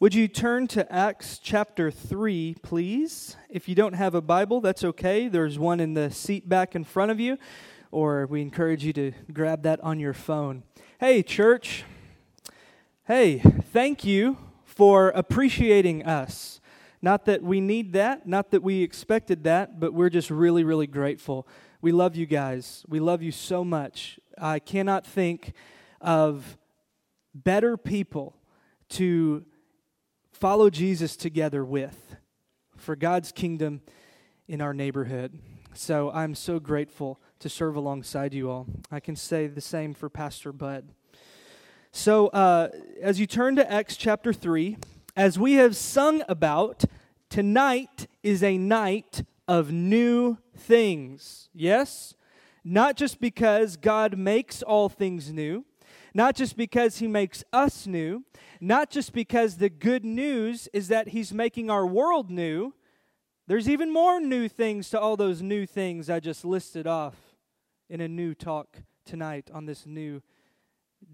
Would you turn to Acts chapter 3, please? If you don't have a Bible, that's okay. There's one in the seat back in front of you, or we encourage you to grab that on your phone. Hey, church. Hey, thank you for appreciating us. Not that we need that, not that we expected that, but we're just really, really grateful. We love you guys. We love you so much. I cannot think of better people to follow Jesus together with for God's kingdom in our neighborhood. So I'm so grateful to serve alongside you all. I can say the same for Pastor Bud. So uh, as you turn to Acts chapter 3, as we have sung about, tonight is a night of new things. Yes? Not just because God makes all things new, not just because He makes us new, not just because the good news is that He's making our world new. There's even more new things to all those new things I just listed off in a new talk tonight on this new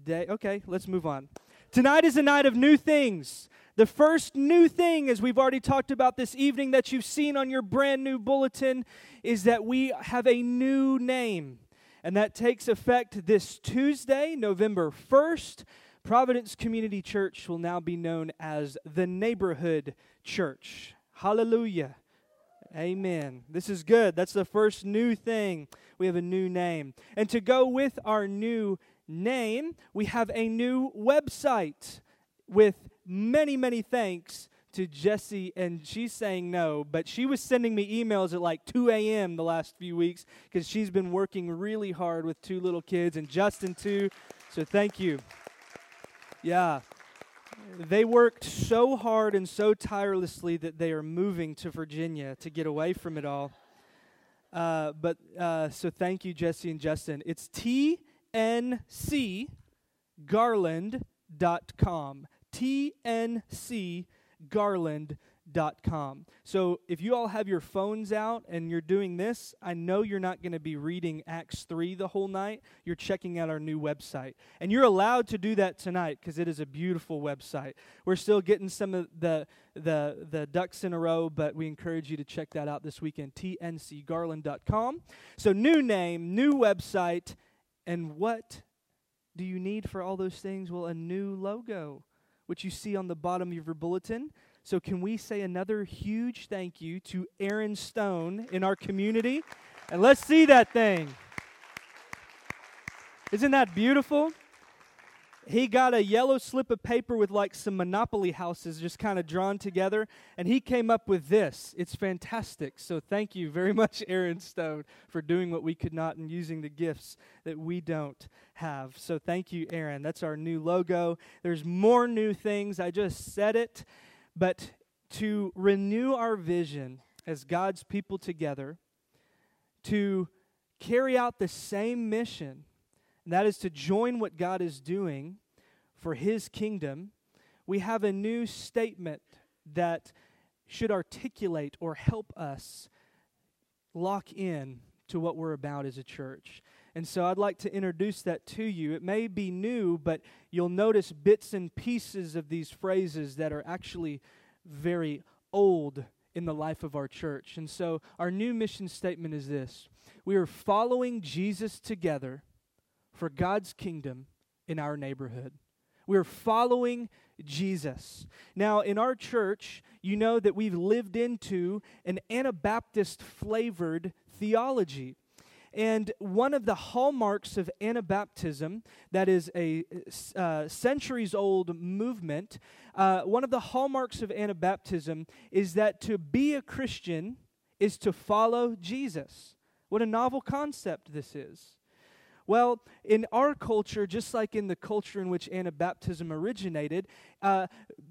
day. Okay, let's move on. Tonight is a night of new things. The first new thing, as we've already talked about this evening, that you've seen on your brand new bulletin, is that we have a new name and that takes effect this Tuesday, November 1st. Providence Community Church will now be known as the Neighborhood Church. Hallelujah. Amen. This is good. That's the first new thing. We have a new name. And to go with our new name, we have a new website with many, many thanks to Jesse, and she's saying no, but she was sending me emails at like 2 a.m. the last few weeks because she's been working really hard with two little kids, and Justin too. So thank you. Yeah. They worked so hard and so tirelessly that they are moving to Virginia to get away from it all. Uh, but uh, so thank you, Jesse and Justin. It's tncgarland.com. TNC garland.com. So if you all have your phones out and you're doing this, I know you're not going to be reading Acts 3 the whole night. You're checking out our new website. And you're allowed to do that tonight because it is a beautiful website. We're still getting some of the, the, the ducks in a row, but we encourage you to check that out this weekend, tncgarland.com. So new name, new website, and what do you need for all those things? Well, a new logo which you see on the bottom of your bulletin. So, can we say another huge thank you to Aaron Stone in our community? And let's see that thing. Isn't that beautiful? He got a yellow slip of paper with like some Monopoly houses just kind of drawn together, and he came up with this. It's fantastic. So thank you very much, Aaron Stone, for doing what we could not and using the gifts that we don't have. So thank you, Aaron. That's our new logo. There's more new things. I just said it, but to renew our vision as God's people together, to carry out the same mission and that is to join what God is doing for His kingdom, we have a new statement that should articulate or help us lock in to what we're about as a church. And so I'd like to introduce that to you. It may be new, but you'll notice bits and pieces of these phrases that are actually very old in the life of our church. And so our new mission statement is this We are following Jesus together for God's kingdom in our neighborhood. We're following Jesus. Now, in our church, you know that we've lived into an Anabaptist flavored theology. And one of the hallmarks of Anabaptism, that is a uh, centuries old movement, uh, one of the hallmarks of Anabaptism is that to be a Christian is to follow Jesus. What a novel concept this is. Well, in our culture, just like in the culture in which Anabaptism originated, uh,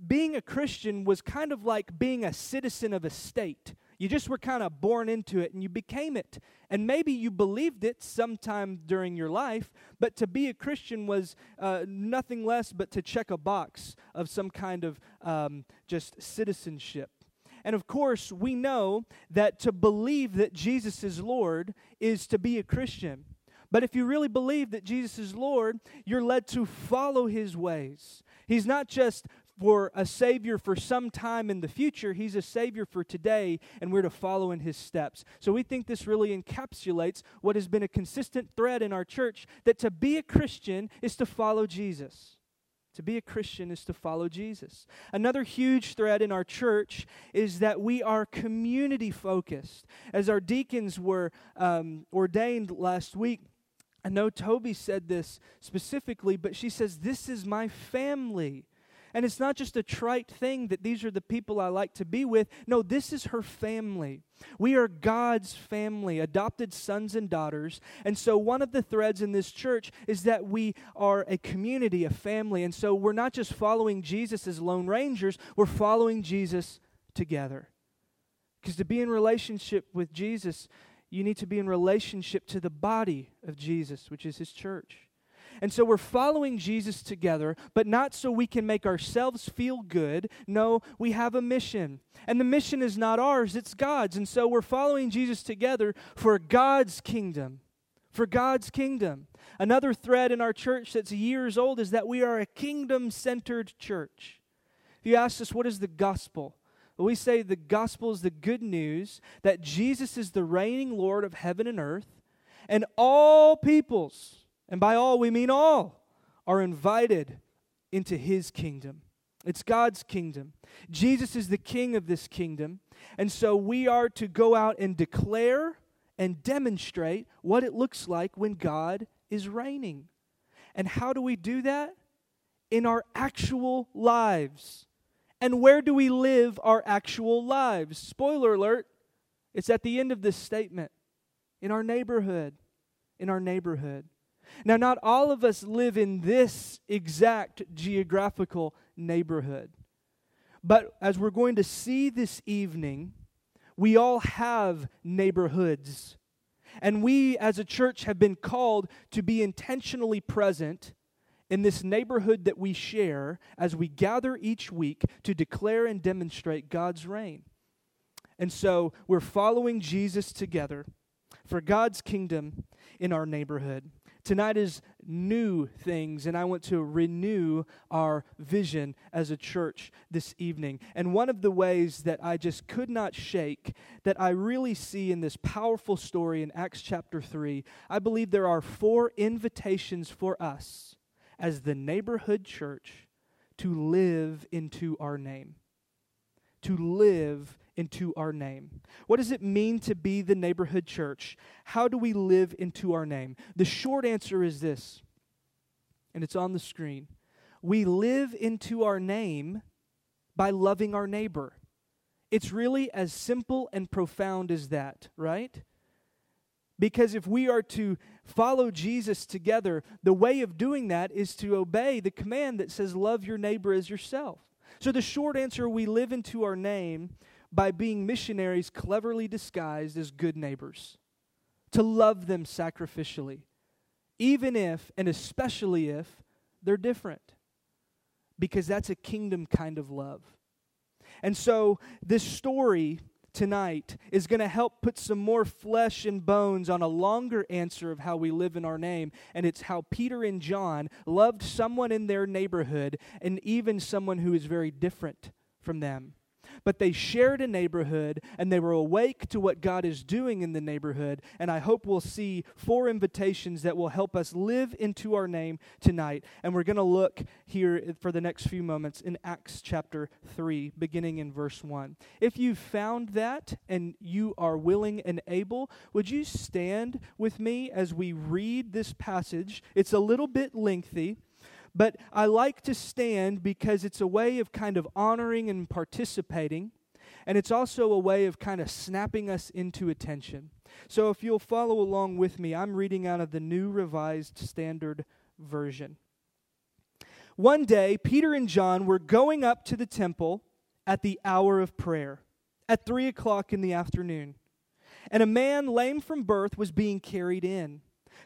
being a Christian was kind of like being a citizen of a state. You just were kind of born into it and you became it. And maybe you believed it sometime during your life, but to be a Christian was uh, nothing less but to check a box of some kind of um, just citizenship. And of course, we know that to believe that Jesus is Lord is to be a Christian. But if you really believe that Jesus is Lord, you're led to follow his ways. He's not just for a Savior for some time in the future. He's a Savior for today, and we're to follow in His steps. So we think this really encapsulates what has been a consistent thread in our church that to be a Christian is to follow Jesus. To be a Christian is to follow Jesus. Another huge thread in our church is that we are community focused. As our deacons were um, ordained last week, I know Toby said this specifically, but she says, This is my family. And it's not just a trite thing that these are the people I like to be with. No, this is her family. We are God's family, adopted sons and daughters. And so, one of the threads in this church is that we are a community, a family. And so, we're not just following Jesus as lone rangers, we're following Jesus together. Because to be in relationship with Jesus, you need to be in relationship to the body of Jesus, which is his church. And so we're following Jesus together, but not so we can make ourselves feel good. No, we have a mission. And the mission is not ours, it's God's. And so we're following Jesus together for God's kingdom. For God's kingdom. Another thread in our church that's years old is that we are a kingdom centered church. If you ask us, what is the gospel? We say the gospel is the good news that Jesus is the reigning Lord of heaven and earth, and all peoples and by all we mean all, are invited into his kingdom. It's God's kingdom. Jesus is the king of this kingdom. And so we are to go out and declare and demonstrate what it looks like when God is reigning. And how do we do that? In our actual lives. And where do we live our actual lives? Spoiler alert, it's at the end of this statement in our neighborhood. In our neighborhood. Now, not all of us live in this exact geographical neighborhood. But as we're going to see this evening, we all have neighborhoods. And we as a church have been called to be intentionally present in this neighborhood that we share as we gather each week to declare and demonstrate God's reign. And so we're following Jesus together for God's kingdom in our neighborhood. Tonight is new things, and I want to renew our vision as a church this evening. And one of the ways that I just could not shake, that I really see in this powerful story in Acts chapter 3, I believe there are four invitations for us as the neighborhood church to live into our name. To live into our name. What does it mean to be the neighborhood church? How do we live into our name? The short answer is this, and it's on the screen. We live into our name by loving our neighbor. It's really as simple and profound as that, right? Because if we are to follow Jesus together, the way of doing that is to obey the command that says, Love your neighbor as yourself. So, the short answer we live into our name by being missionaries cleverly disguised as good neighbors, to love them sacrificially, even if, and especially if, they're different, because that's a kingdom kind of love. And so, this story tonight is going to help put some more flesh and bones on a longer answer of how we live in our name. And it's how Peter and John loved someone in their neighborhood and even someone who is very different from them but they shared a neighborhood and they were awake to what God is doing in the neighborhood. And I hope we'll see four invitations that will help us live into our name tonight. And we're going to look here for the next few moments in Acts chapter 3, beginning in verse 1. If you found that and you are willing and able, would you stand with me as we read this passage? It's a little bit lengthy. But I like to stand because it's a way of kind of honoring and participating. And it's also a way of kind of snapping us into attention. So if you'll follow along with me, I'm reading out of the New Revised Standard Version. One day, Peter and John were going up to the temple at the hour of prayer, at three o'clock in the afternoon. And a man lame from birth was being carried in.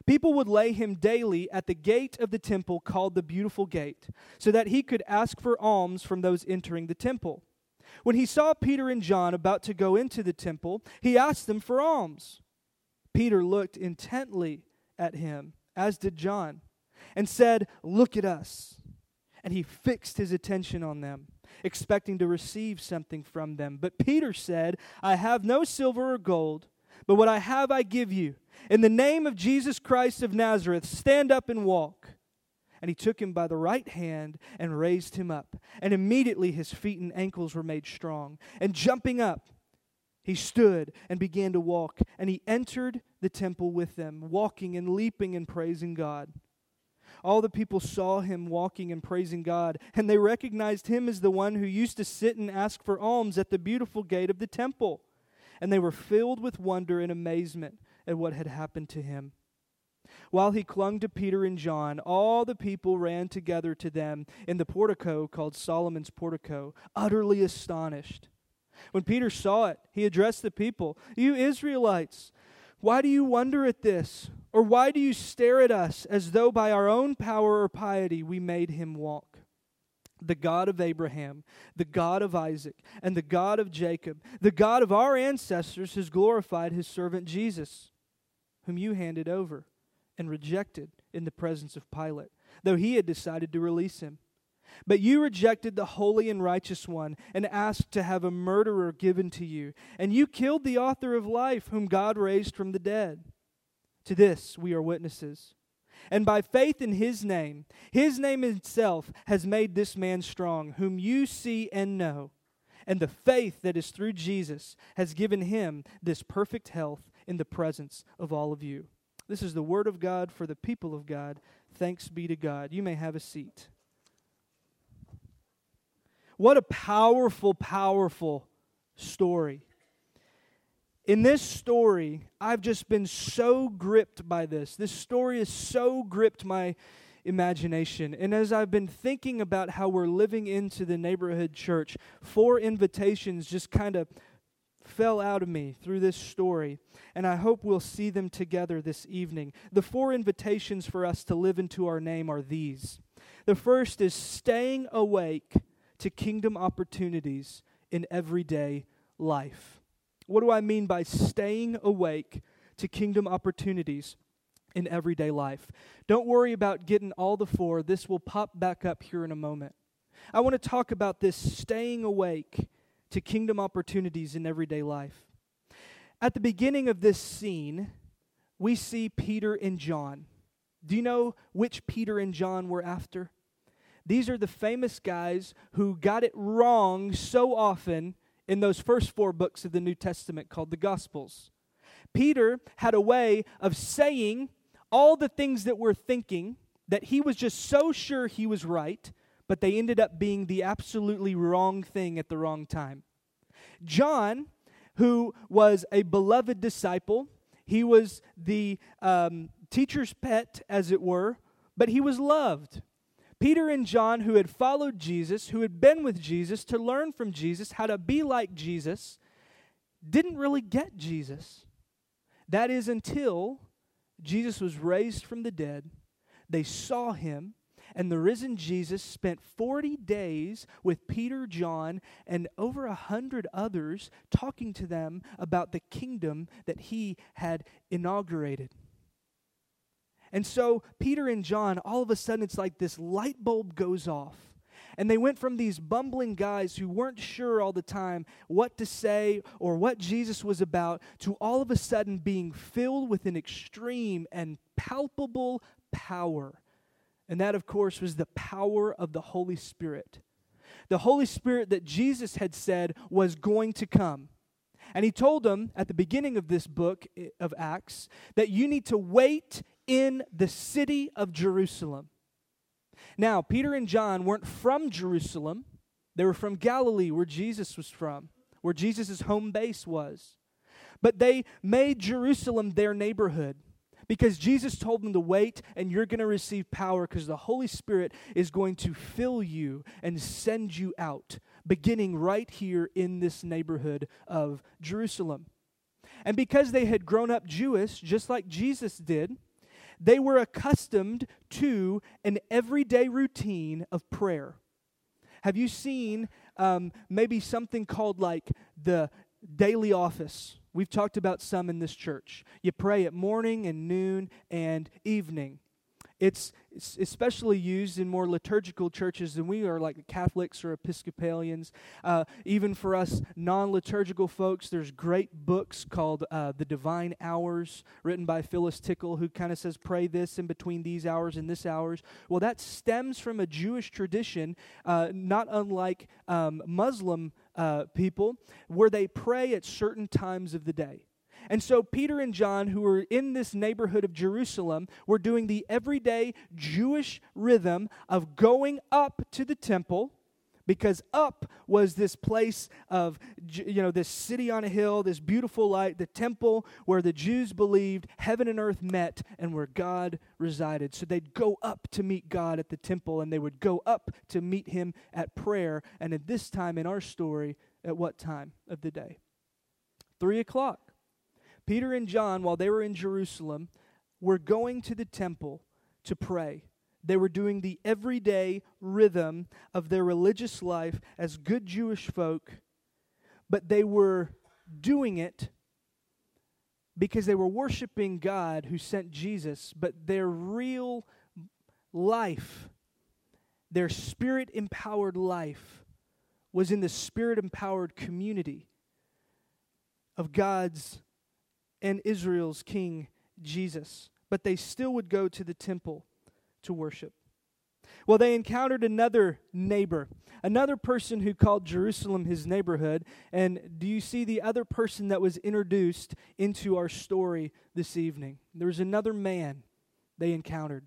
People would lay him daily at the gate of the temple called the Beautiful Gate, so that he could ask for alms from those entering the temple. When he saw Peter and John about to go into the temple, he asked them for alms. Peter looked intently at him, as did John, and said, Look at us. and he fixed his attention on them, expecting to receive something from them. But Peter said, I have no silver or gold, but what I have I give you. In the name of Jesus Christ of Nazareth, stand up and walk. And he took him by the right hand and raised him up. And immediately his feet and ankles were made strong. And jumping up, he stood and began to walk. And he entered the temple with them, walking and leaping and praising God. All the people saw him walking and praising God, and they recognized him as the one who used to sit and ask for alms at the beautiful gate of the temple. And they were filled with wonder and amazement at what had happened to him. While he clung to Peter and John, all the people ran together to them in the portico called Solomon's portico, utterly astonished. When Peter saw it, he addressed the people You Israelites, why do you wonder at this? Or why do you stare at us as though by our own power or piety we made him walk? The God of Abraham, the God of Isaac, and the God of Jacob, the God of our ancestors, has glorified his servant Jesus, whom you handed over and rejected in the presence of Pilate, though he had decided to release him. But you rejected the holy and righteous one and asked to have a murderer given to you, and you killed the author of life, whom God raised from the dead. To this we are witnesses. And by faith in his name, his name itself has made this man strong, whom you see and know. And the faith that is through Jesus has given him this perfect health in the presence of all of you. This is the word of God for the people of God. Thanks be to God. You may have a seat. What a powerful, powerful story. In this story, I've just been so gripped by this. This story has so gripped my imagination. And as I've been thinking about how we're living into the neighborhood church, four invitations just kind of fell out of me through this story, and I hope we'll see them together this evening. The four invitations for us to live into our name are these. The first is staying awake to kingdom opportunities in everyday life. What do I mean by staying awake to kingdom opportunities in everyday life? Don't worry about getting all the four. This will pop back up here in a moment. I want to talk about this staying awake to kingdom opportunities in everyday life. At the beginning of this scene, we see Peter and John. Do you know which Peter and John were after? These are the famous guys who got it wrong so often in those first four books of the New Testament called the Gospels. Peter had a way of saying all the things that we're thinking that he was just so sure he was right but they ended up being the absolutely wrong thing at the wrong time. John, who was a beloved disciple, he was the um, teacher's pet, as it were, but he was loved. Peter and John, who had followed Jesus, who had been with Jesus to learn from Jesus how to be like Jesus, didn't really get Jesus. That is until Jesus was raised from the dead. They saw him and the risen Jesus spent 40 days with Peter, John, and over a hundred others talking to them about the kingdom that he had inaugurated. And so, Peter and John, all of a sudden, it's like this light bulb goes off. And they went from these bumbling guys who weren't sure all the time what to say or what Jesus was about to all of a sudden being filled with an extreme and palpable power and that, of course, was the power of the Holy Spirit. The Holy Spirit that Jesus had said was going to come. And he told them at the beginning of this book eh, of Acts that you need to wait in the city of Jerusalem. Now, Peter and John weren't from Jerusalem, they were from Galilee, where Jesus was from, where Jesus' home base was. But they made Jerusalem their neighborhood because Jesus told them to wait and you're going to receive power because the Holy Spirit is going to fill you and send you out, beginning right here in this neighborhood of Jerusalem. And because they had grown up Jewish, just like Jesus did, they were accustomed to an everyday routine of prayer. Have you seen um, maybe something called like the daily office? We've talked about some in this church. You pray at morning and noon and evening. It's, especially used in more liturgical churches than we are, like Catholics or Episcopalians. Uh, even for us non liturgical folks, there's great books called uh, The Divine Hours, written by Phyllis Tickle, who kind of says, pray this in between these hours and this hours. Well, that stems from a Jewish tradition, uh, not unlike um, Muslim uh, people, where they pray at certain times of the day. And so Peter and John, who were in this neighborhood of Jerusalem, were doing the everyday Jewish rhythm of going up to the temple because up was this place of you know this city on a hill this beautiful light the temple where the jews believed heaven and earth met and where god resided. So they'd go up to meet god at the temple and they would go up to meet him at prayer and at this time in our story at what time of the day? Three o'clock Peter and John, while they were in Jerusalem, were going to the temple to pray. They were doing the everyday rhythm of their religious life as good Jewish folk, but they were doing it because they were worshiping God who sent Jesus, but their real life, their spirit empowered life, was in the spirit empowered community of God's and Israel's king, Jesus. But they still would go to the temple to worship. Well, they encountered another neighbor, another person who called Jerusalem his neighborhood. And do you see the other person that was introduced into our story this evening? There was another man they encountered.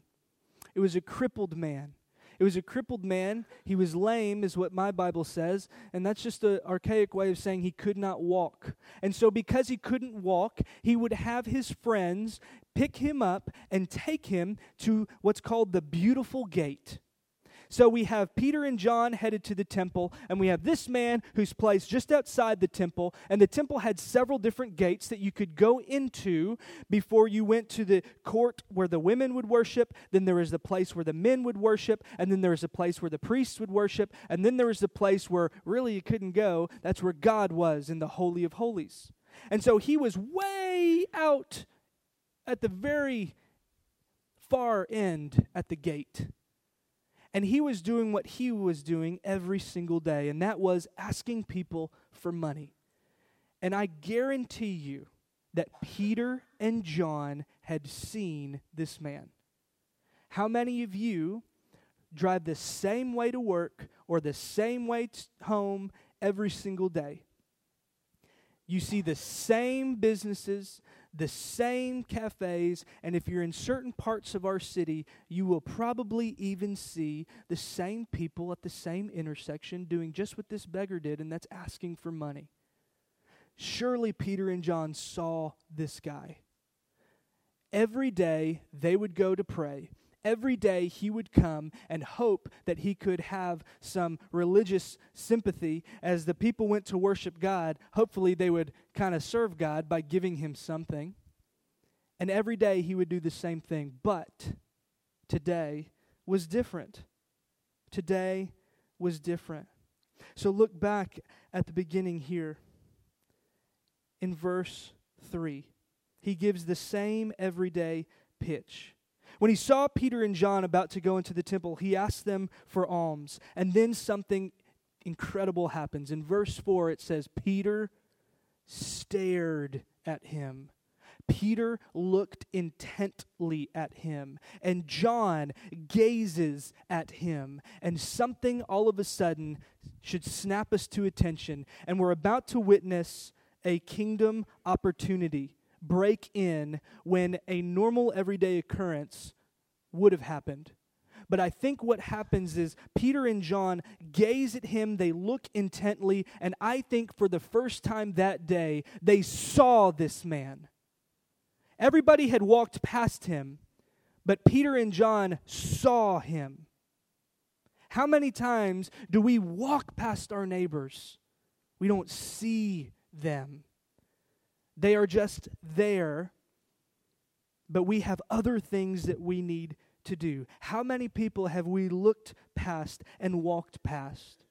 It was a crippled man. It was a crippled man. He was lame, is what my Bible says. And that's just an archaic way of saying he could not walk. And so, because he couldn't walk, he would have his friends pick him up and take him to what's called the beautiful gate. So we have Peter and John headed to the temple, and we have this man who's placed just outside the temple. And the temple had several different gates that you could go into before you went to the court where the women would worship. Then there was the place where the men would worship, and then there was a place where the priests would worship, and then there was the place where really you couldn't go. That's where God was in the Holy of Holies. And so he was way out at the very far end at the gate. And he was doing what he was doing every single day, and that was asking people for money. And I guarantee you that Peter and John had seen this man. How many of you drive the same way to work or the same way home every single day? You see the same businesses, the same cafes, and if you're in certain parts of our city, you will probably even see the same people at the same intersection doing just what this beggar did, and that's asking for money. Surely Peter and John saw this guy. Every day they would go to pray every day he would come and hope that he could have some religious sympathy as the people went to worship God. Hopefully, they would kind of serve God by giving him something. And every day he would do the same thing. But today was different. Today was different. So look back at the beginning here in verse 3. He gives the same everyday pitch. When he saw Peter and John about to go into the temple, he asked them for alms. And then something incredible happens. In verse 4, it says, Peter stared at him. Peter looked intently at him, and John gazes at him, and something all of a sudden should snap us to attention, and we're about to witness a kingdom opportunity break in when a normal everyday occurrence would have happened. But I think what happens is Peter and John gaze at him, they look intently, and I think for the first time that day, they saw this man. Everybody had walked past him, but Peter and John saw him. How many times do we walk past our neighbors? We don't see them. They are just there, but we have other things that we need to do. How many people have we looked past and walked past?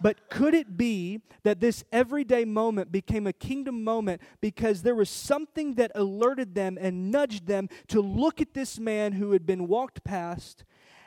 But could it be that this everyday moment became a kingdom moment because there was something that alerted them and nudged them to look at this man who had been walked past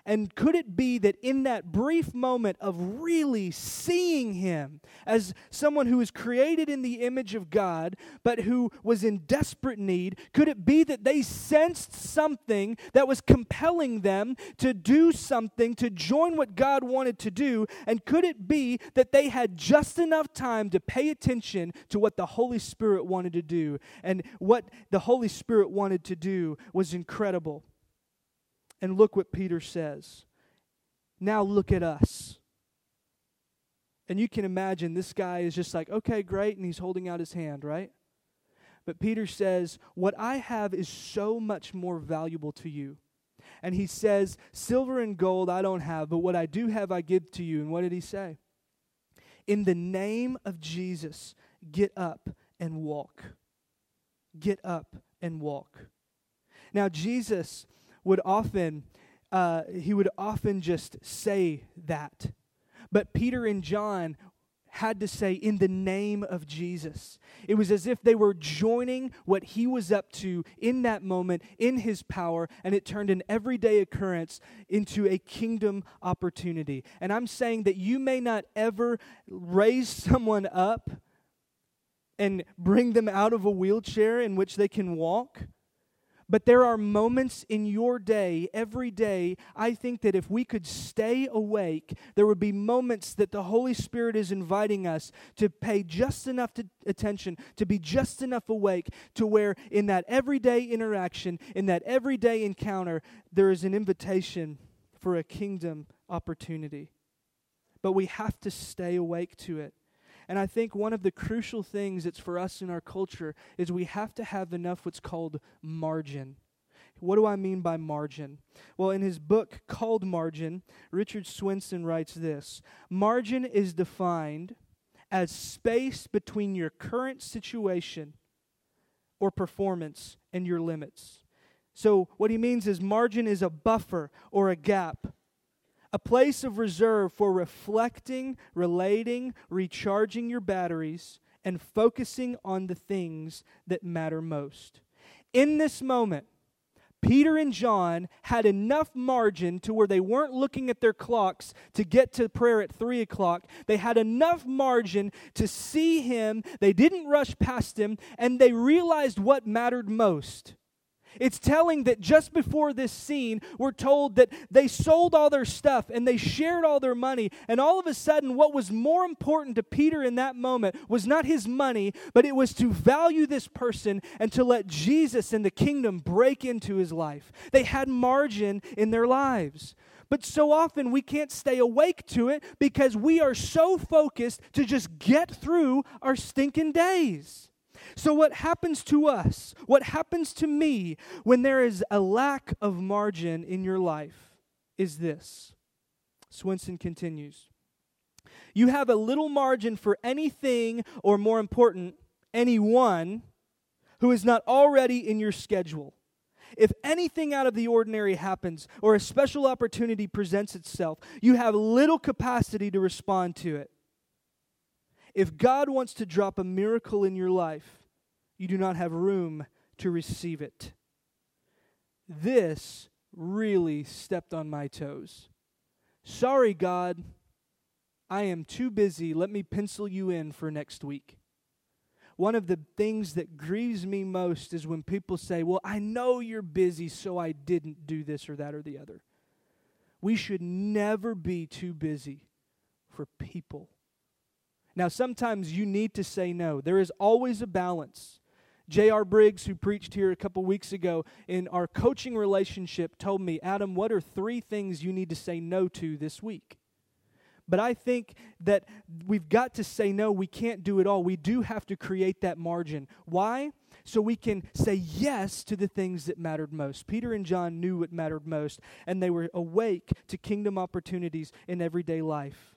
and could it be that in that brief moment of really seeing him as someone who was created in the image of God, but who was in desperate need, could it be that they sensed something that was compelling them to do something, to join what God wanted to do? And could it be that they had just enough time to pay attention to what the Holy Spirit wanted to do? And what the Holy Spirit wanted to do was incredible. And look what Peter says. Now look at us. And you can imagine this guy is just like, okay, great, and he's holding out his hand, right? But Peter says, What I have is so much more valuable to you. And he says, Silver and gold I don't have, but what I do have I give to you. And what did he say? In the name of Jesus, get up and walk. Get up and walk. Now, Jesus would often uh, he would often just say that. But Peter and John had to say, in the name of Jesus. It was as if they were joining what he was up to in that moment, in his power, and it turned an everyday occurrence into a kingdom opportunity. And I'm saying that you may not ever raise someone up and bring them out of a wheelchair in which they can walk. But there are moments in your day, every day, I think that if we could stay awake, there would be moments that the Holy Spirit is inviting us to pay just enough to attention, to be just enough awake, to where in that everyday interaction, in that everyday encounter, there is an invitation for a kingdom opportunity. But we have to stay awake to it. And I think one of the crucial things that's for us in our culture is we have to have enough what's called margin. What do I mean by margin? Well, in his book called Margin, Richard Swenson writes this Margin is defined as space between your current situation or performance and your limits. So, what he means is margin is a buffer or a gap a place of reserve for reflecting, relating, recharging your batteries, and focusing on the things that matter most. In this moment, Peter and John had enough margin to where they weren't looking at their clocks to get to prayer at 3 o'clock. They had enough margin to see him. They didn't rush past him, and they realized what mattered most. It's telling that just before this scene, we're told that they sold all their stuff and they shared all their money. And all of a sudden, what was more important to Peter in that moment was not his money, but it was to value this person and to let Jesus and the kingdom break into his life. They had margin in their lives. But so often we can't stay awake to it because we are so focused to just get through our stinking days. So, what happens to us, what happens to me when there is a lack of margin in your life is this. Swenson continues You have a little margin for anything, or more important, anyone who is not already in your schedule. If anything out of the ordinary happens or a special opportunity presents itself, you have little capacity to respond to it. If God wants to drop a miracle in your life, you do not have room to receive it. This really stepped on my toes. Sorry, God, I am too busy. Let me pencil you in for next week. One of the things that grieves me most is when people say, Well, I know you're busy, so I didn't do this or that or the other. We should never be too busy for people. Now, sometimes you need to say no. There is always a balance. J.R. Briggs, who preached here a couple weeks ago in our coaching relationship, told me, Adam, what are three things you need to say no to this week? But I think that we've got to say no. We can't do it all. We do have to create that margin. Why? So we can say yes to the things that mattered most. Peter and John knew what mattered most, and they were awake to kingdom opportunities in everyday life.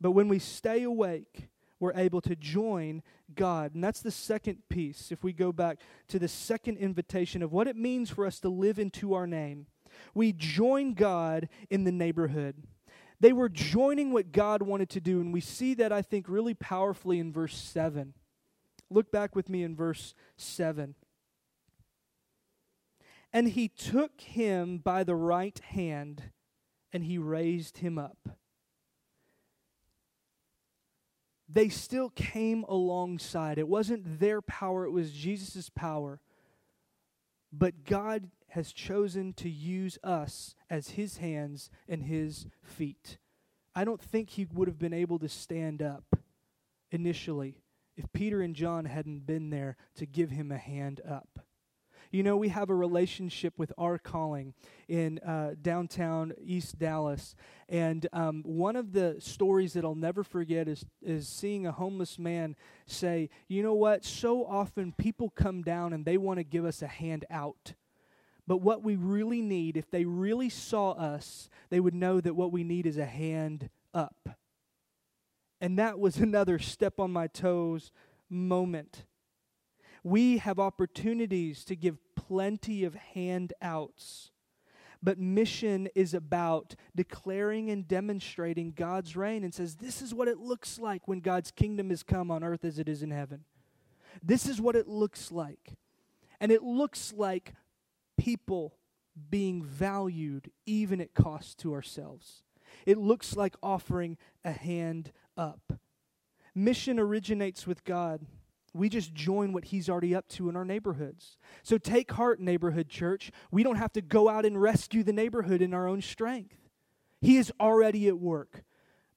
But when we stay awake, we're able to join God. And that's the second piece. If we go back to the second invitation of what it means for us to live into our name, we join God in the neighborhood. They were joining what God wanted to do, and we see that, I think, really powerfully in verse 7. Look back with me in verse 7. And he took him by the right hand, and he raised him up. They still came alongside. It wasn't their power, it was Jesus' power. But God has chosen to use us as his hands and his feet. I don't think he would have been able to stand up initially if Peter and John hadn't been there to give him a hand up. You know, we have a relationship with our calling in uh, downtown East Dallas. And um, one of the stories that I'll never forget is, is seeing a homeless man say, You know what? So often people come down and they want to give us a hand out. But what we really need, if they really saw us, they would know that what we need is a hand up. And that was another step on my toes moment. We have opportunities to give plenty of handouts. But mission is about declaring and demonstrating God's reign and says, This is what it looks like when God's kingdom has come on earth as it is in heaven. This is what it looks like. And it looks like people being valued even at cost to ourselves. It looks like offering a hand up. Mission originates with God. We just join what He's already up to in our neighborhoods. So take heart, neighborhood church. We don't have to go out and rescue the neighborhood in our own strength. He is already at work.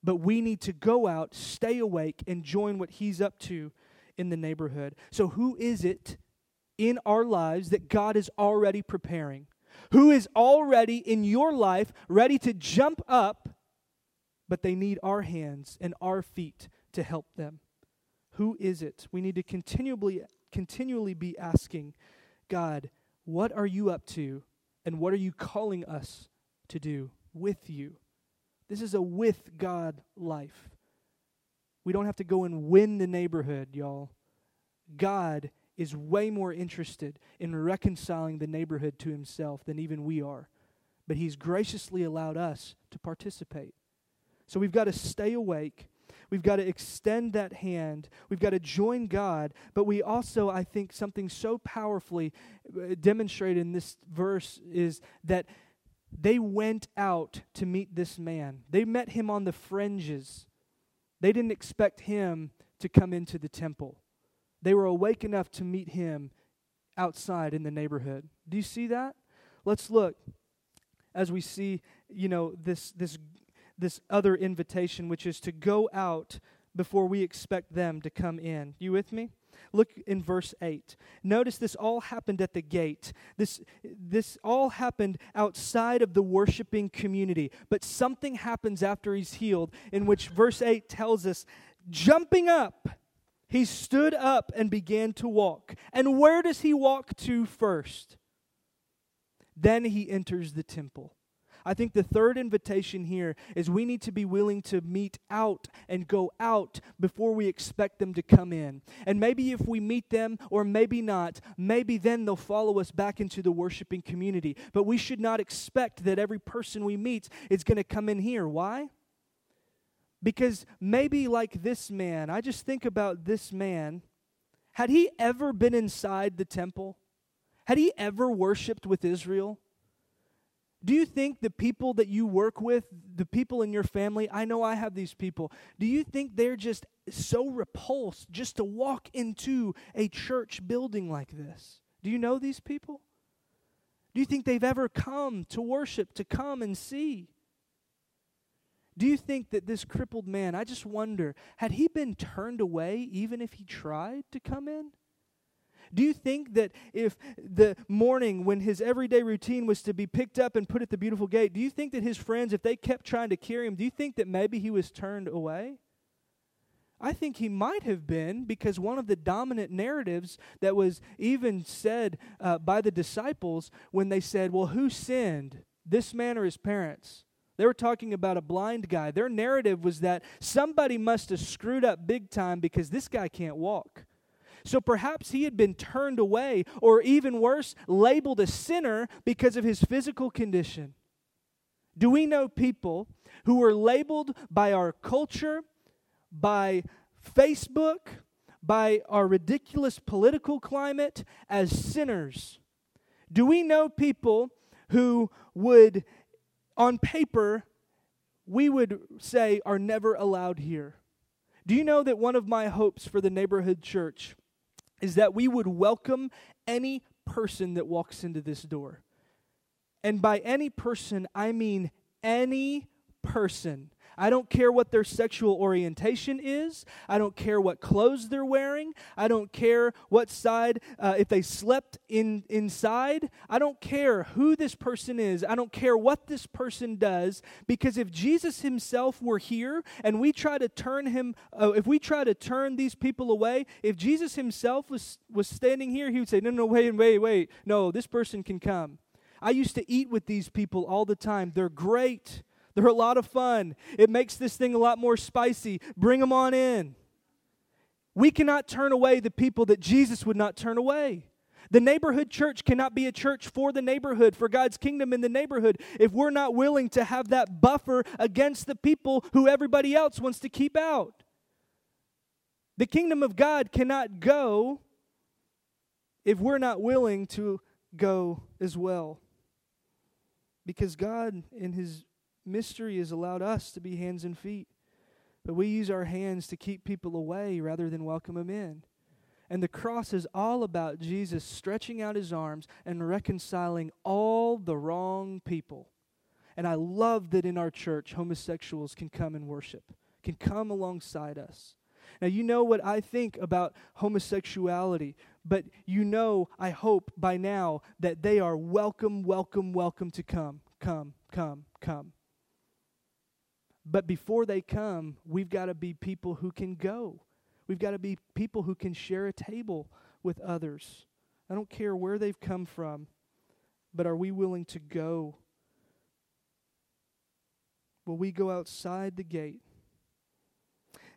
But we need to go out, stay awake, and join what He's up to in the neighborhood. So, who is it in our lives that God is already preparing? Who is already in your life ready to jump up, but they need our hands and our feet to help them? Who is it? We need to continually continually be asking God, what are you up to and what are you calling us to do with you? This is a with God life. We don't have to go and win the neighborhood, y'all. God is way more interested in reconciling the neighborhood to himself than even we are. But he's graciously allowed us to participate. So we've got to stay awake We've got to extend that hand. We've got to join God. But we also, I think, something so powerfully uh, demonstrated in this verse is that they went out to meet this man. They met him on the fringes. They didn't expect him to come into the temple. They were awake enough to meet him outside in the neighborhood. Do you see that? Let's look as we see, you know, this this this other invitation, which is to go out before we expect them to come in. You with me? Look in verse 8. Notice this all happened at the gate. This, this all happened outside of the worshiping community. But something happens after he's healed, in which verse 8 tells us jumping up, he stood up and began to walk. And where does he walk to first? Then he enters the temple. I think the third invitation here is we need to be willing to meet out and go out before we expect them to come in. And maybe if we meet them, or maybe not, maybe then they'll follow us back into the worshiping community. But we should not expect that every person we meet is going to come in here. Why? Because maybe like this man, I just think about this man. Had he ever been inside the temple? Had he ever worshiped with Israel? Do you think the people that you work with, the people in your family, I know I have these people, do you think they're just so repulsed just to walk into a church building like this? Do you know these people? Do you think they've ever come to worship, to come and see? Do you think that this crippled man, I just wonder, had he been turned away even if he tried to come in? Do you think that if the morning when his everyday routine was to be picked up and put at the beautiful gate, do you think that his friends, if they kept trying to carry him, do you think that maybe he was turned away? I think he might have been because one of the dominant narratives that was even said uh, by the disciples when they said, Well, who sinned, this man or his parents? They were talking about a blind guy. Their narrative was that somebody must have screwed up big time because this guy can't walk. So perhaps he had been turned away, or even worse, labeled a sinner because of his physical condition. Do we know people who were labeled by our culture, by Facebook, by our ridiculous political climate as sinners? Do we know people who would, on paper, we would say are never allowed here? Do you know that one of my hopes for the neighborhood church is that we would welcome any person that walks into this door? And by any person, I mean any person. I don't care what their sexual orientation is. I don't care what clothes they're wearing. I don't care what side, uh, if they slept in inside. I don't care who this person is. I don't care what this person does. Because if Jesus Himself were here and we try to turn Him, uh, if we try to turn these people away, if Jesus Himself was was standing here, He would say, "No, no, wait, wait, wait. No, this person can come." I used to eat with these people all the time. They're great. They're a lot of fun. It makes this thing a lot more spicy. Bring them on in. We cannot turn away the people that Jesus would not turn away. The neighborhood church cannot be a church for the neighborhood, for God's kingdom in the neighborhood, if we're not willing to have that buffer against the people who everybody else wants to keep out. The kingdom of God cannot go if we're not willing to go as well. Because God, in His mystery, has allowed us to be hands and feet. But we use our hands to keep people away rather than welcome them in. And the cross is all about Jesus stretching out his arms and reconciling all the wrong people. And I love that in our church, homosexuals can come and worship, can come alongside us. Now, you know what I think about homosexuality, but you know, I hope by now, that they are welcome, welcome, welcome to come, come, come, come. But before they come, we've got to be people who can go. We've got to be people who can share a table with others. I don't care where they've come from, but are we willing to go? Will we go outside the gate?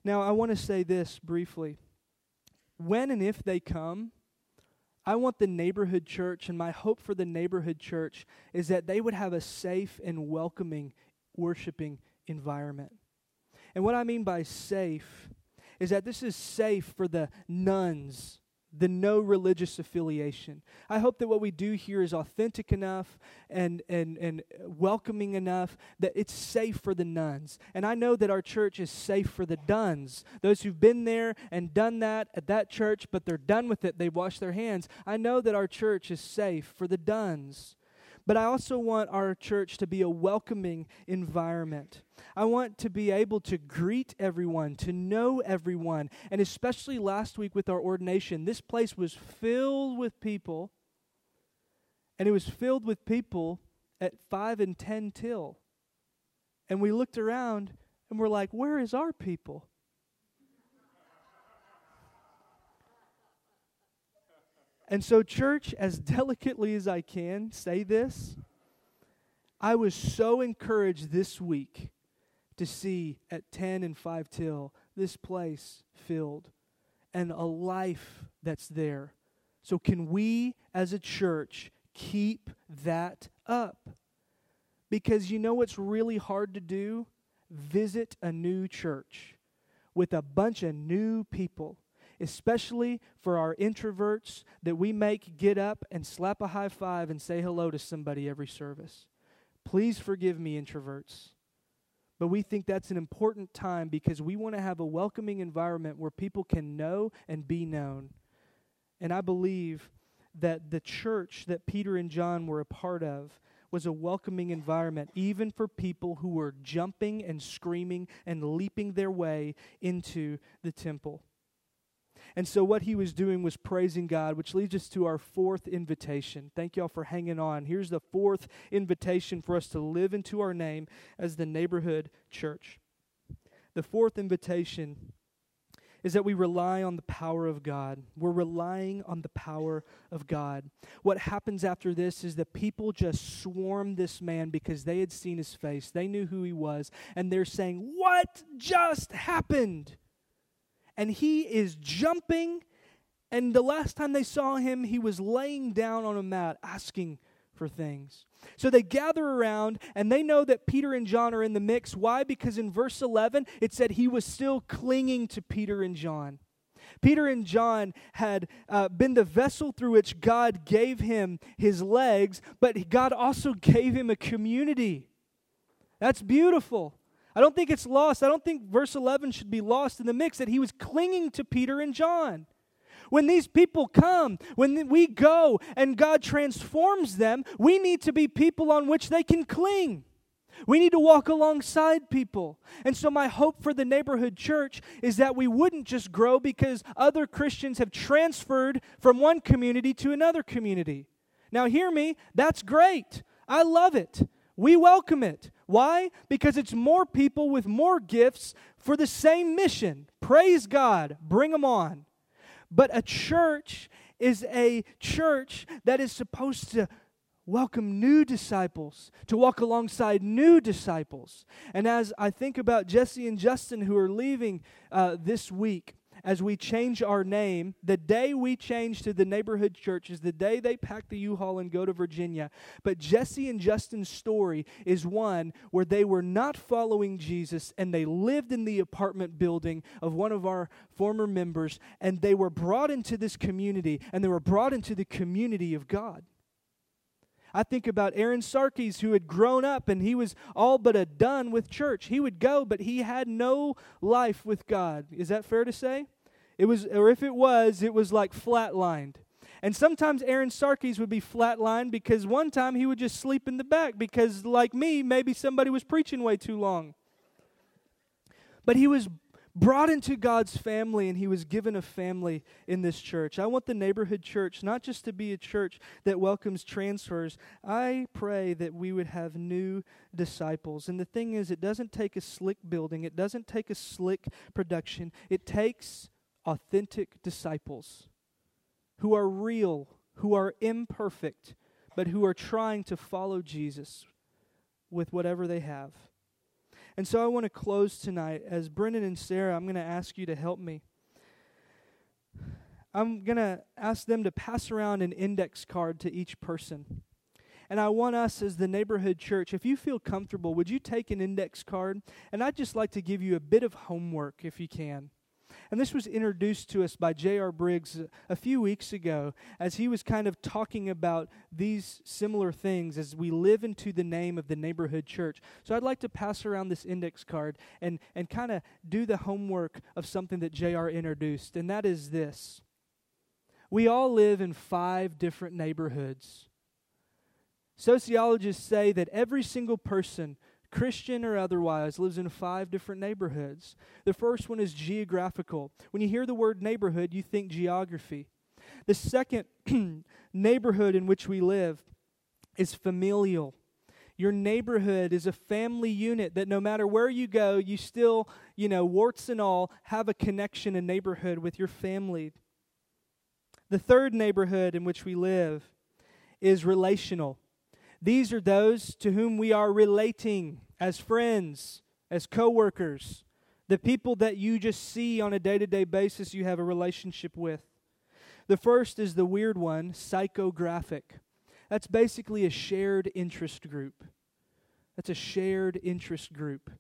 Now, I want to say this briefly. When and if they come, I want the neighborhood church, and my hope for the neighborhood church is that they would have a safe and welcoming worshiping environment. And what I mean by safe is that this is safe for the nones, the no religious affiliation. I hope that what we do here is authentic enough and, and, and welcoming enough that it's safe for the nones. And I know that our church is safe for the dones, those who've been there and done that at that church, but they're done with it, they've washed their hands. I know that our church is safe for the dones. But I also want our church to be a welcoming environment. I want to be able to greet everyone, to know everyone. And especially last week with our ordination, this place was filled with people. And it was filled with people at 5 and 10 till. And we looked around and we're like, where is our people? And so, church, as delicately as I can say this, I was so encouraged this week to see at 10 and 5 till this place filled and a life that's there. So, can we as a church keep that up? Because you know what's really hard to do? Visit a new church with a bunch of new people especially for our introverts, that we make get up and slap a high five and say hello to somebody every service. Please forgive me, introverts. But we think that's an important time because we want to have a welcoming environment where people can know and be known. And I believe that the church that Peter and John were a part of was a welcoming environment, even for people who were jumping and screaming and leaping their way into the temple. And so, what he was doing was praising God, which leads us to our fourth invitation. Thank y'all for hanging on. Here's the fourth invitation for us to live into our name as the neighborhood church. The fourth invitation is that we rely on the power of God. We're relying on the power of God. What happens after this is that people just swarm this man because they had seen his face, they knew who he was, and they're saying, What just happened? And he is jumping. And the last time they saw him, he was laying down on a mat asking for things. So they gather around and they know that Peter and John are in the mix. Why? Because in verse 11 it said he was still clinging to Peter and John. Peter and John had uh, been the vessel through which God gave him his legs, but God also gave him a community. That's beautiful. I don't think it's lost. I don't think verse 11 should be lost in the mix that he was clinging to Peter and John. When these people come, when we go and God transforms them, we need to be people on which they can cling. We need to walk alongside people. And so, my hope for the neighborhood church is that we wouldn't just grow because other Christians have transferred from one community to another community. Now, hear me, that's great. I love it. We welcome it. Why? Because it's more people with more gifts for the same mission. Praise God. Bring them on. But a church is a church that is supposed to welcome new disciples, to walk alongside new disciples. And as I think about Jesse and Justin who are leaving uh, this week, as we change our name, the day we change to the neighborhood church is the day they pack the U Haul and go to Virginia. But Jesse and Justin's story is one where they were not following Jesus and they lived in the apartment building of one of our former members and they were brought into this community and they were brought into the community of God. I think about Aaron Sarkis, who had grown up and he was all but a done with church. He would go, but he had no life with God. Is that fair to say? It was, or if it was, it was like flatlined. And sometimes Aaron Sarkis would be flatlined because one time he would just sleep in the back because, like me, maybe somebody was preaching way too long. But he was brought into God's family and he was given a family in this church. I want the neighborhood church not just to be a church that welcomes transfers. I pray that we would have new disciples. And the thing is, it doesn't take a slick building, it doesn't take a slick production. It takes authentic disciples who are real, who are imperfect, but who are trying to follow Jesus with whatever they have. And so I want to close tonight. As Brendan and Sarah, I'm going to ask you to help me. I'm going to ask them to pass around an index card to each person. And I want us as the neighborhood church, if you feel comfortable, would you take an index card? And I'd just like to give you a bit of homework if you can. And this was introduced to us by J.R. Briggs a few weeks ago as he was kind of talking about these similar things as we live into the name of the neighborhood church. So I'd like to pass around this index card and, and kind of do the homework of something that J.R. introduced, and that is this. We all live in five different neighborhoods. Sociologists say that every single person Christian or otherwise, lives in five different neighborhoods. The first one is geographical. When you hear the word neighborhood, you think geography. The second neighborhood in which we live is familial. Your neighborhood is a family unit that no matter where you go, you still, you know, warts and all, have a connection, a neighborhood with your family. The third neighborhood in which we live is relational. These are those to whom we are relating as friends, as coworkers, the people that you just see on a day-to-day basis you have a relationship with. The first is the weird one, psychographic. That's basically a shared interest group. That's a shared interest group.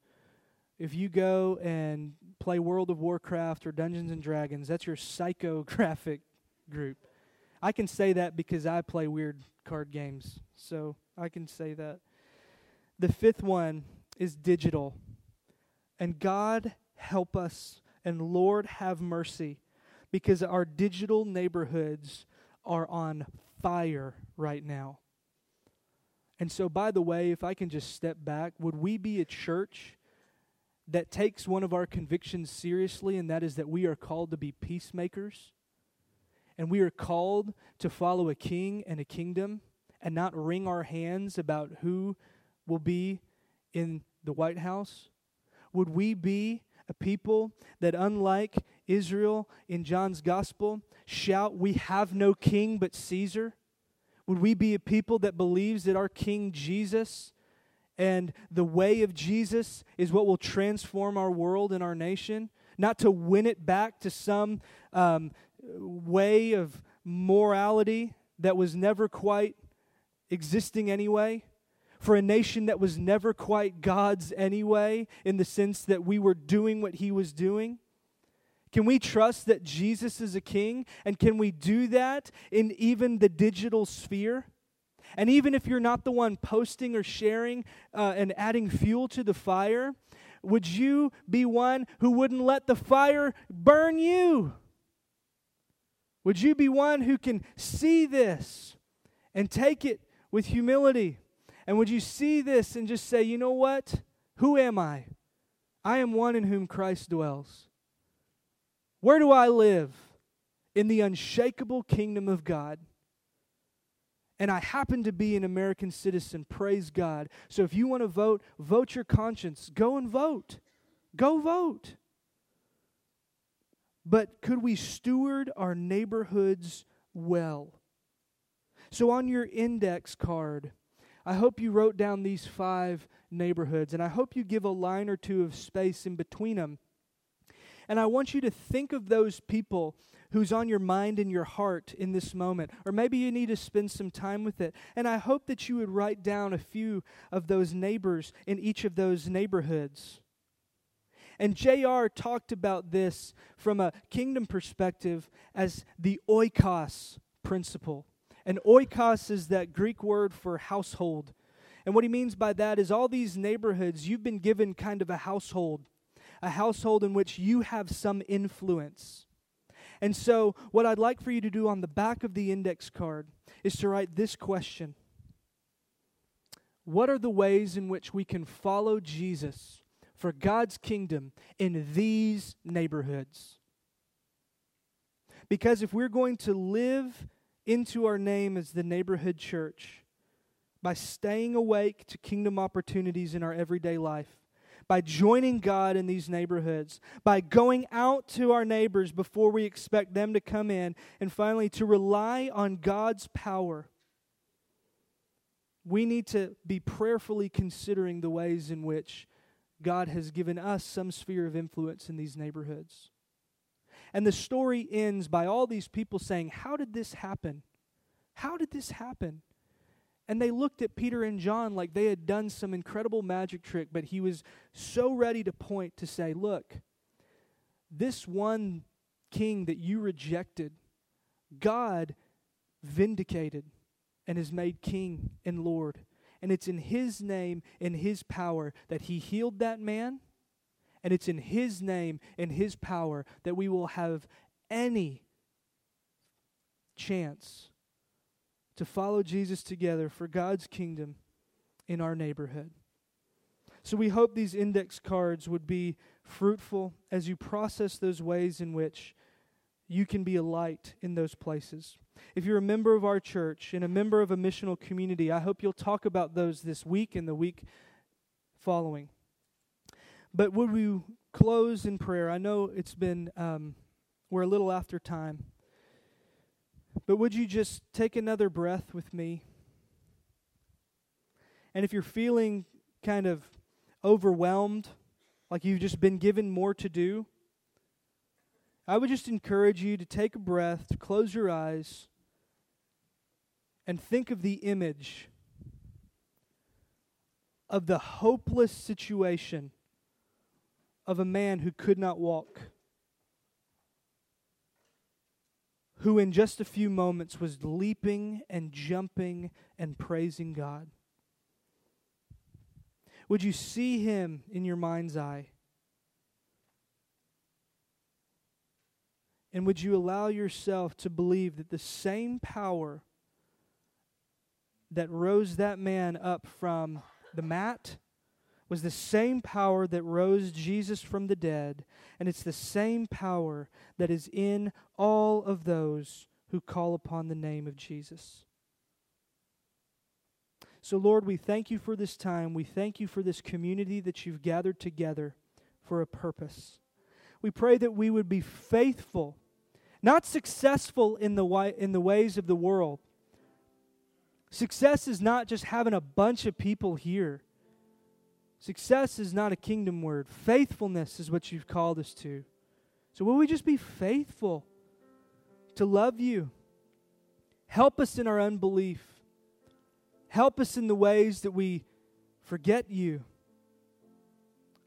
If you go and play World of Warcraft or Dungeons and Dragons, that's your psychographic group. I can say that because I play weird card games. So I can say that. The fifth one is digital. And God help us and Lord have mercy because our digital neighborhoods are on fire right now. And so, by the way, if I can just step back, would we be a church that takes one of our convictions seriously, and that is that we are called to be peacemakers? And we are called to follow a king and a kingdom and not wring our hands about who will be in the White House? Would we be a people that, unlike Israel in John's gospel, shout, We have no king but Caesar? Would we be a people that believes that our King Jesus and the way of Jesus is what will transform our world and our nation? Not to win it back to some um, way of morality that was never quite existing anyway? For a nation that was never quite God's anyway, in the sense that we were doing what He was doing? Can we trust that Jesus is a king? And can we do that in even the digital sphere? And even if you're not the one posting or sharing uh, and adding fuel to the fire, would you be one who wouldn't let the fire burn you? Would you be one who can see this and take it with humility? And would you see this and just say, you know what? Who am I? I am one in whom Christ dwells. Where do I live? In the unshakable kingdom of God and I happen to be an American citizen. Praise God. So if you want to vote, vote your conscience. Go and vote. Go vote. But could we steward our neighborhoods well? So on your index card, I hope you wrote down these five neighborhoods, and I hope you give a line or two of space in between them. And I want you to think of those people who's on your mind and your heart in this moment. Or maybe you need to spend some time with it. And I hope that you would write down a few of those neighbors in each of those neighborhoods. And JR talked about this from a kingdom perspective as the oikos principle. And oikos is that Greek word for household. And what he means by that is all these neighborhoods, you've been given kind of a household, a household in which you have some influence. And so, what I'd like for you to do on the back of the index card is to write this question What are the ways in which we can follow Jesus for God's kingdom in these neighborhoods? Because if we're going to live into our name as the neighborhood church by staying awake to kingdom opportunities in our everyday life, by joining God in these neighborhoods, by going out to our neighbors before we expect them to come in, and finally to rely on God's power. We need to be prayerfully considering the ways in which God has given us some sphere of influence in these neighborhoods. And the story ends by all these people saying, How did this happen? How did this happen? And they looked at Peter and John like they had done some incredible magic trick, but he was so ready to point to say, Look, this one king that you rejected, God vindicated and has made king and Lord. And it's in his name and his power that he healed that man. And it's in his name and his power that we will have any chance to follow Jesus together for God's kingdom in our neighborhood. So we hope these index cards would be fruitful as you process those ways in which you can be a light in those places. If you're a member of our church and a member of a missional community, I hope you'll talk about those this week and the week following. But would we close in prayer? I know it's been, um, we're a little after time. But would you just take another breath with me? And if you're feeling kind of overwhelmed, like you've just been given more to do, I would just encourage you to take a breath, to close your eyes, and think of the image of the hopeless situation of a man who could not walk. who in just a few moments was leaping and jumping and praising God. Would you see him in your mind's eye? And would you allow yourself to believe that the same power that rose that man up from the mat was the same power that rose Jesus from the dead, and it's the same power that is in all of those who call upon the name of Jesus. So, Lord, we thank you for this time. We thank you for this community that you've gathered together for a purpose. We pray that we would be faithful, not successful in the, in the ways of the world. Success is not just having a bunch of people here. Success is not a kingdom word. Faithfulness is what you've called us to. So, will we just be faithful to love you? Help us in our unbelief. Help us in the ways that we forget you.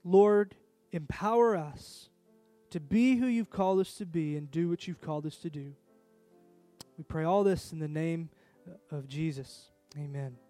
Lord, empower us to be who you've called us to be and do what you've called us to do. We pray all this in the name of Jesus. Amen.